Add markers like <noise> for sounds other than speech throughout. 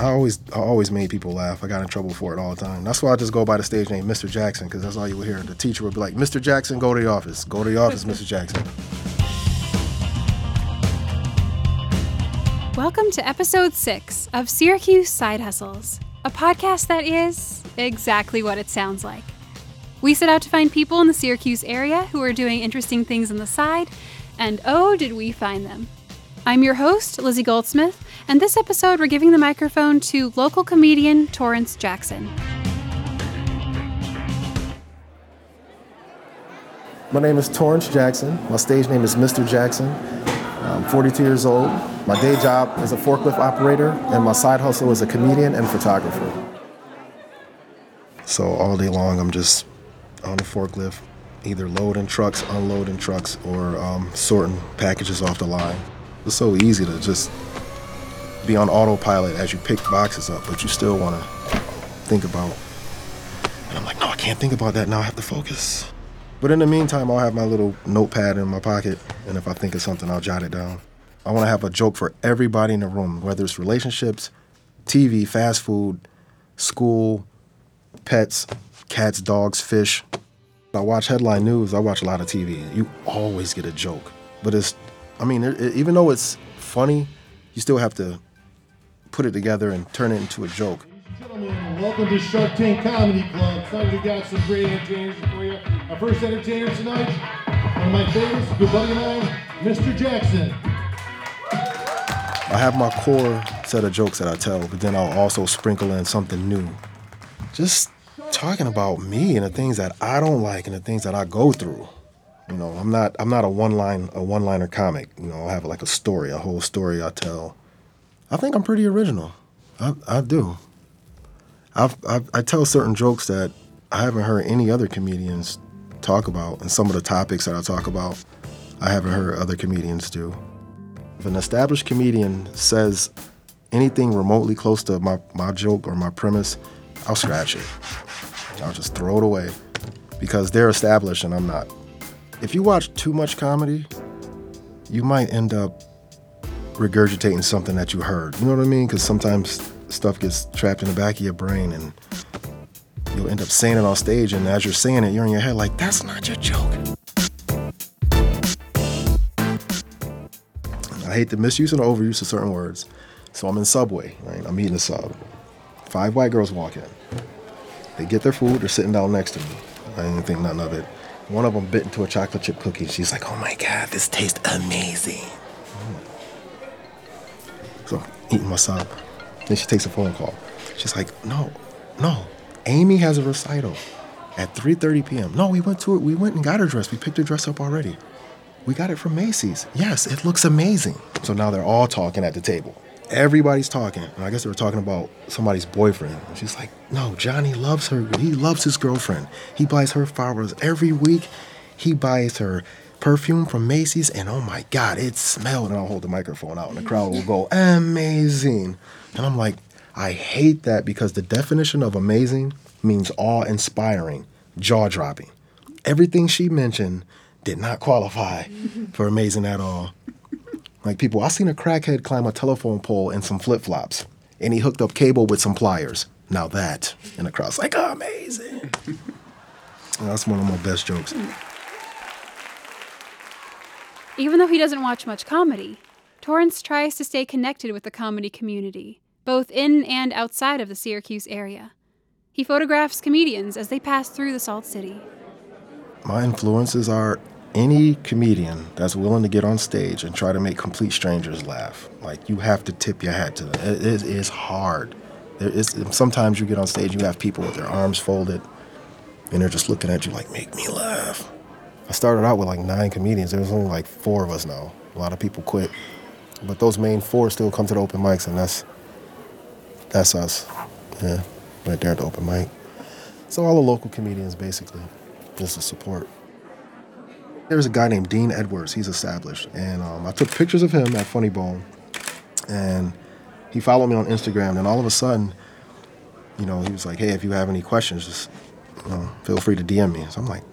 I always I always made people laugh. I got in trouble for it all the time. That's why I just go by the stage name Mr. Jackson because that's all you would hear. The teacher would be like, "Mr. Jackson, go to the office. Go to the office, Mr. Jackson." Welcome to episode six of Syracuse Side Hustles, a podcast that is exactly what it sounds like. We set out to find people in the Syracuse area who are doing interesting things on the side, and oh, did we find them! I'm your host, Lizzie Goldsmith, and this episode we're giving the microphone to local comedian Torrance Jackson. My name is Torrance Jackson. My stage name is Mr. Jackson. I'm 42 years old. My day job is a forklift operator, and my side hustle is a comedian and photographer. So all day long, I'm just on the forklift, either loading trucks, unloading trucks, or um, sorting packages off the line. It's so easy to just be on autopilot as you pick boxes up, but you still want to think about. And I'm like, no, I can't think about that now. I have to focus. But in the meantime, I'll have my little notepad in my pocket, and if I think of something, I'll jot it down. I want to have a joke for everybody in the room, whether it's relationships, TV, fast food, school, pets, cats, dogs, fish. I watch headline news. I watch a lot of TV. You always get a joke, but it's I mean, it, it, even though it's funny, you still have to put it together and turn it into a joke. Gentlemen, welcome to Shark Tank Comedy Club. Tonight we got some great entertainers for you. Our first entertainer tonight, one of my favorites, good buddy of mine, Mr. Jackson. I have my core set of jokes that I tell, but then I'll also sprinkle in something new. Just talking about me and the things that I don't like and the things that I go through. You know, I'm not I'm not a one line a one liner comic. You know, I have like a story, a whole story I tell. I think I'm pretty original. I, I do. I've, I tell certain jokes that I haven't heard any other comedians talk about, and some of the topics that I talk about, I haven't heard other comedians do. If an established comedian says anything remotely close to my, my joke or my premise, I'll scratch it. I'll just throw it away because they're established and I'm not if you watch too much comedy, you might end up regurgitating something that you heard. You know what I mean? Because sometimes stuff gets trapped in the back of your brain and you'll end up saying it on stage. And as you're saying it, you're in your head like, that's not your joke. I hate the misuse and overuse of certain words. So I'm in Subway, right? I'm eating a sub. Five white girls walk in. They get their food, they're sitting down next to me. I didn't think nothing of it. One of them bit into a chocolate chip cookie. She's like, "Oh my god, this tastes amazing." So eating my sub. Then she takes a phone call. She's like, "No, no, Amy has a recital at 3:30 p.m. No, we went to it. We went and got her dress. We picked her dress up already. We got it from Macy's. Yes, it looks amazing." So now they're all talking at the table everybody's talking. And I guess they were talking about somebody's boyfriend. And she's like, no, Johnny loves her. He loves his girlfriend. He buys her flowers every week. He buys her perfume from Macy's, and oh my God, it smelled. And I'll hold the microphone out, and the crowd will go, amazing. And I'm like, I hate that because the definition of amazing means awe inspiring, jaw dropping. Everything she mentioned did not qualify <laughs> for amazing at all. Like people, I seen a crackhead climb a telephone pole in some flip flops, and he hooked up cable with some pliers. Now that, and the crowd's like, oh, amazing. <laughs> That's one of my best jokes. Even though he doesn't watch much comedy, Torrance tries to stay connected with the comedy community, both in and outside of the Syracuse area. He photographs comedians as they pass through the Salt City. My influences are any comedian that's willing to get on stage and try to make complete strangers laugh, like you have to tip your hat to them. It is, hard. There is, sometimes you get on stage, you have people with their arms folded, and they're just looking at you like, make me laugh. I started out with like nine comedians. There was only like four of us now. A lot of people quit, but those main four still come to the open mics, and that's that's us. Yeah, right there at the open mic. So all the local comedians basically, just to support. There's a guy named Dean Edwards. He's established, and um, I took pictures of him at Funny Bone, and he followed me on Instagram. And all of a sudden, you know, he was like, "Hey, if you have any questions, just you know, feel free to DM me." So I'm like,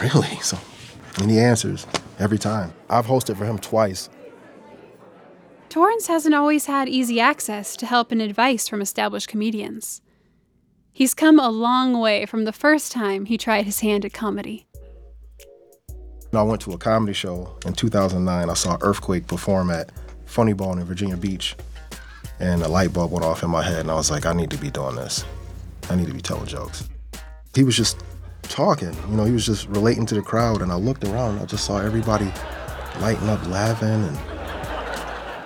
"Really?" <laughs> So, and he answers every time. I've hosted for him twice. Torrance hasn't always had easy access to help and advice from established comedians. He's come a long way from the first time he tried his hand at comedy. I went to a comedy show in 2009. I saw Earthquake perform at Funny Bone in Virginia Beach, and a light bulb went off in my head, and I was like, I need to be doing this. I need to be telling jokes. He was just talking, you know, he was just relating to the crowd, and I looked around, and I just saw everybody lighting up, laughing, and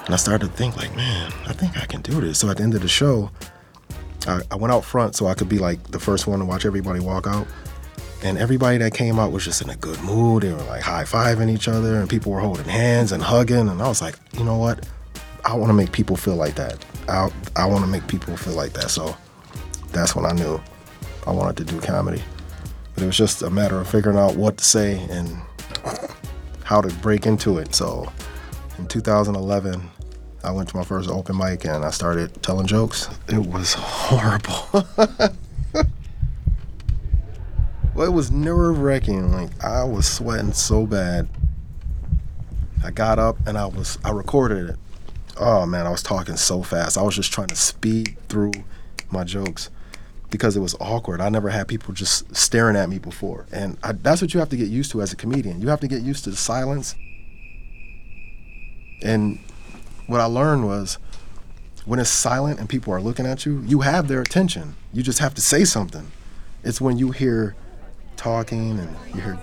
and I started to think like, man, I think I can do this. So at the end of the show, I, I went out front so I could be like the first one to watch everybody walk out. And everybody that came out was just in a good mood. They were like high fiving each other, and people were holding hands and hugging. And I was like, you know what? I want to make people feel like that. I, I want to make people feel like that. So that's when I knew I wanted to do comedy. But it was just a matter of figuring out what to say and <laughs> how to break into it. So in 2011, I went to my first open mic and I started telling jokes. It was <laughs> horrible. <laughs> well, it was nerve wracking. Like I was sweating so bad. I got up and I was I recorded it. Oh man, I was talking so fast. I was just trying to speed through my jokes because it was awkward. I never had people just staring at me before, and I, that's what you have to get used to as a comedian. You have to get used to the silence. And what I learned was when it's silent and people are looking at you, you have their attention. You just have to say something. It's when you hear talking and you hear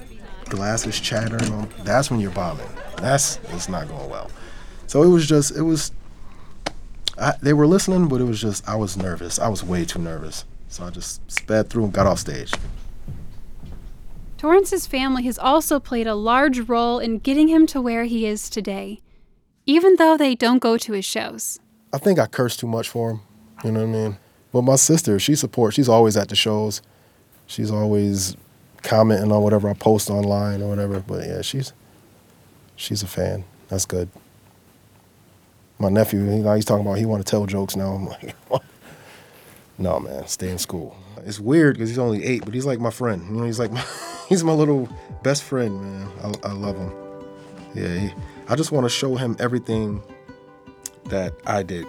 glasses chattering, that's when you're bombing. That's it's not going well. So it was just it was. I, they were listening, but it was just I was nervous. I was way too nervous, so I just sped through and got off stage. Torrance's family has also played a large role in getting him to where he is today even though they don't go to his shows. I think I curse too much for him. You know what I mean? But my sister, she supports. She's always at the shows. She's always commenting on whatever I post online or whatever. But yeah, she's she's a fan. That's good. My nephew, know, he's talking about he want to tell jokes now. I'm like, <laughs> what? no, man, stay in school. It's weird because he's only eight, but he's like my friend. You know, he's like my, <laughs> he's my little best friend, man. I, I love him. Yeah, he, I just want to show him everything that I did.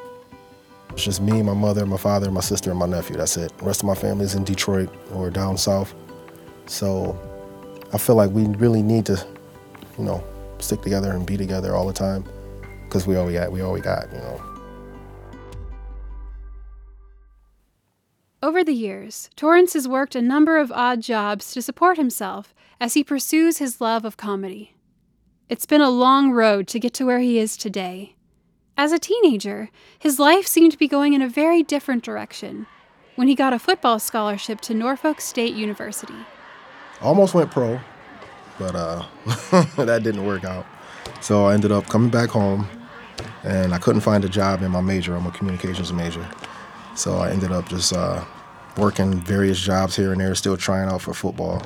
It's just me, my mother, my father, my sister, and my nephew. That's it. The rest of my family is in Detroit or down south. So I feel like we really need to, you know, stick together and be together all the time because we all we got. We all we got, you know. Over the years, Torrance has worked a number of odd jobs to support himself as he pursues his love of comedy. It's been a long road to get to where he is today. As a teenager, his life seemed to be going in a very different direction when he got a football scholarship to Norfolk State University. Almost went pro, but uh, <laughs> that didn't work out. So I ended up coming back home, and I couldn't find a job in my major. I'm a communications major. So I ended up just uh, working various jobs here and there, still trying out for football.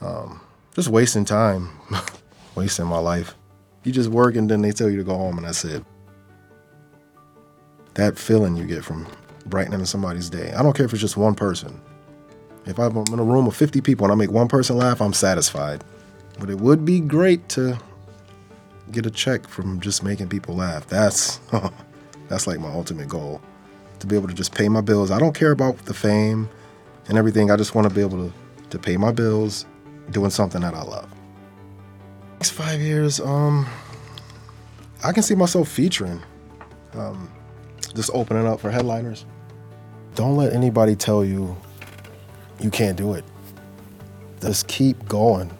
Um, just wasting time. <laughs> wasting my life. You just work and then they tell you to go home and that's it. That feeling you get from brightening somebody's day. I don't care if it's just one person. If I'm in a room of 50 people and I make one person laugh, I'm satisfied. But it would be great to get a check from just making people laugh. That's <laughs> that's like my ultimate goal. To be able to just pay my bills. I don't care about the fame and everything. I just want to be able to, to pay my bills doing something that I love. Next five years, um, I can see myself featuring, um, just opening up for headliners. Don't let anybody tell you you can't do it. Just keep going.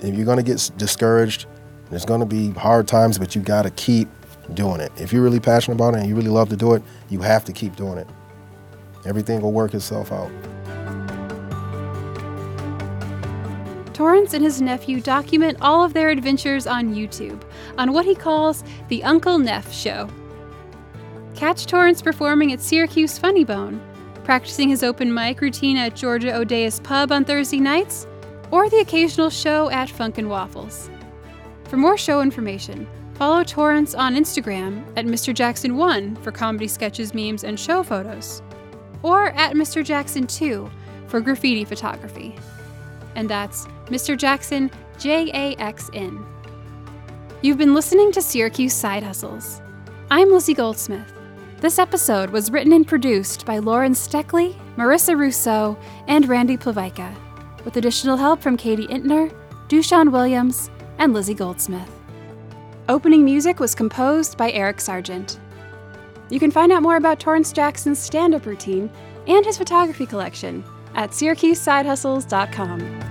If you're gonna get discouraged, there's gonna be hard times, but you gotta keep doing it. If you're really passionate about it and you really love to do it, you have to keep doing it. Everything will work itself out. Torrance and his nephew document all of their adventures on YouTube on what he calls the Uncle Neff Show. Catch Torrance performing at Syracuse Funny Bone, practicing his open mic routine at Georgia O'Dea's Pub on Thursday nights, or the occasional show at Funk 'n Waffles. For more show information, follow Torrance on Instagram at Mr. Jaxn1 for comedy sketches, memes, and show photos, or at Mr. Jaxn2 for graffiti photography. And that's Mr. Jaxn, J A X N. You've been listening to Syracuse Side Hustles. I'm Lizzie Goldsmith. This episode was written and produced by Lauren Steckley, Marissa Russo, and Randy Plavaika, with additional help from Katie Intner, Dushan Williams, and Lizzie Goldsmith. Opening music was composed by Eric Sargent. You can find out more about Torrance Jackson's stand up routine and his photography collection at SyracuseSideHustles.com.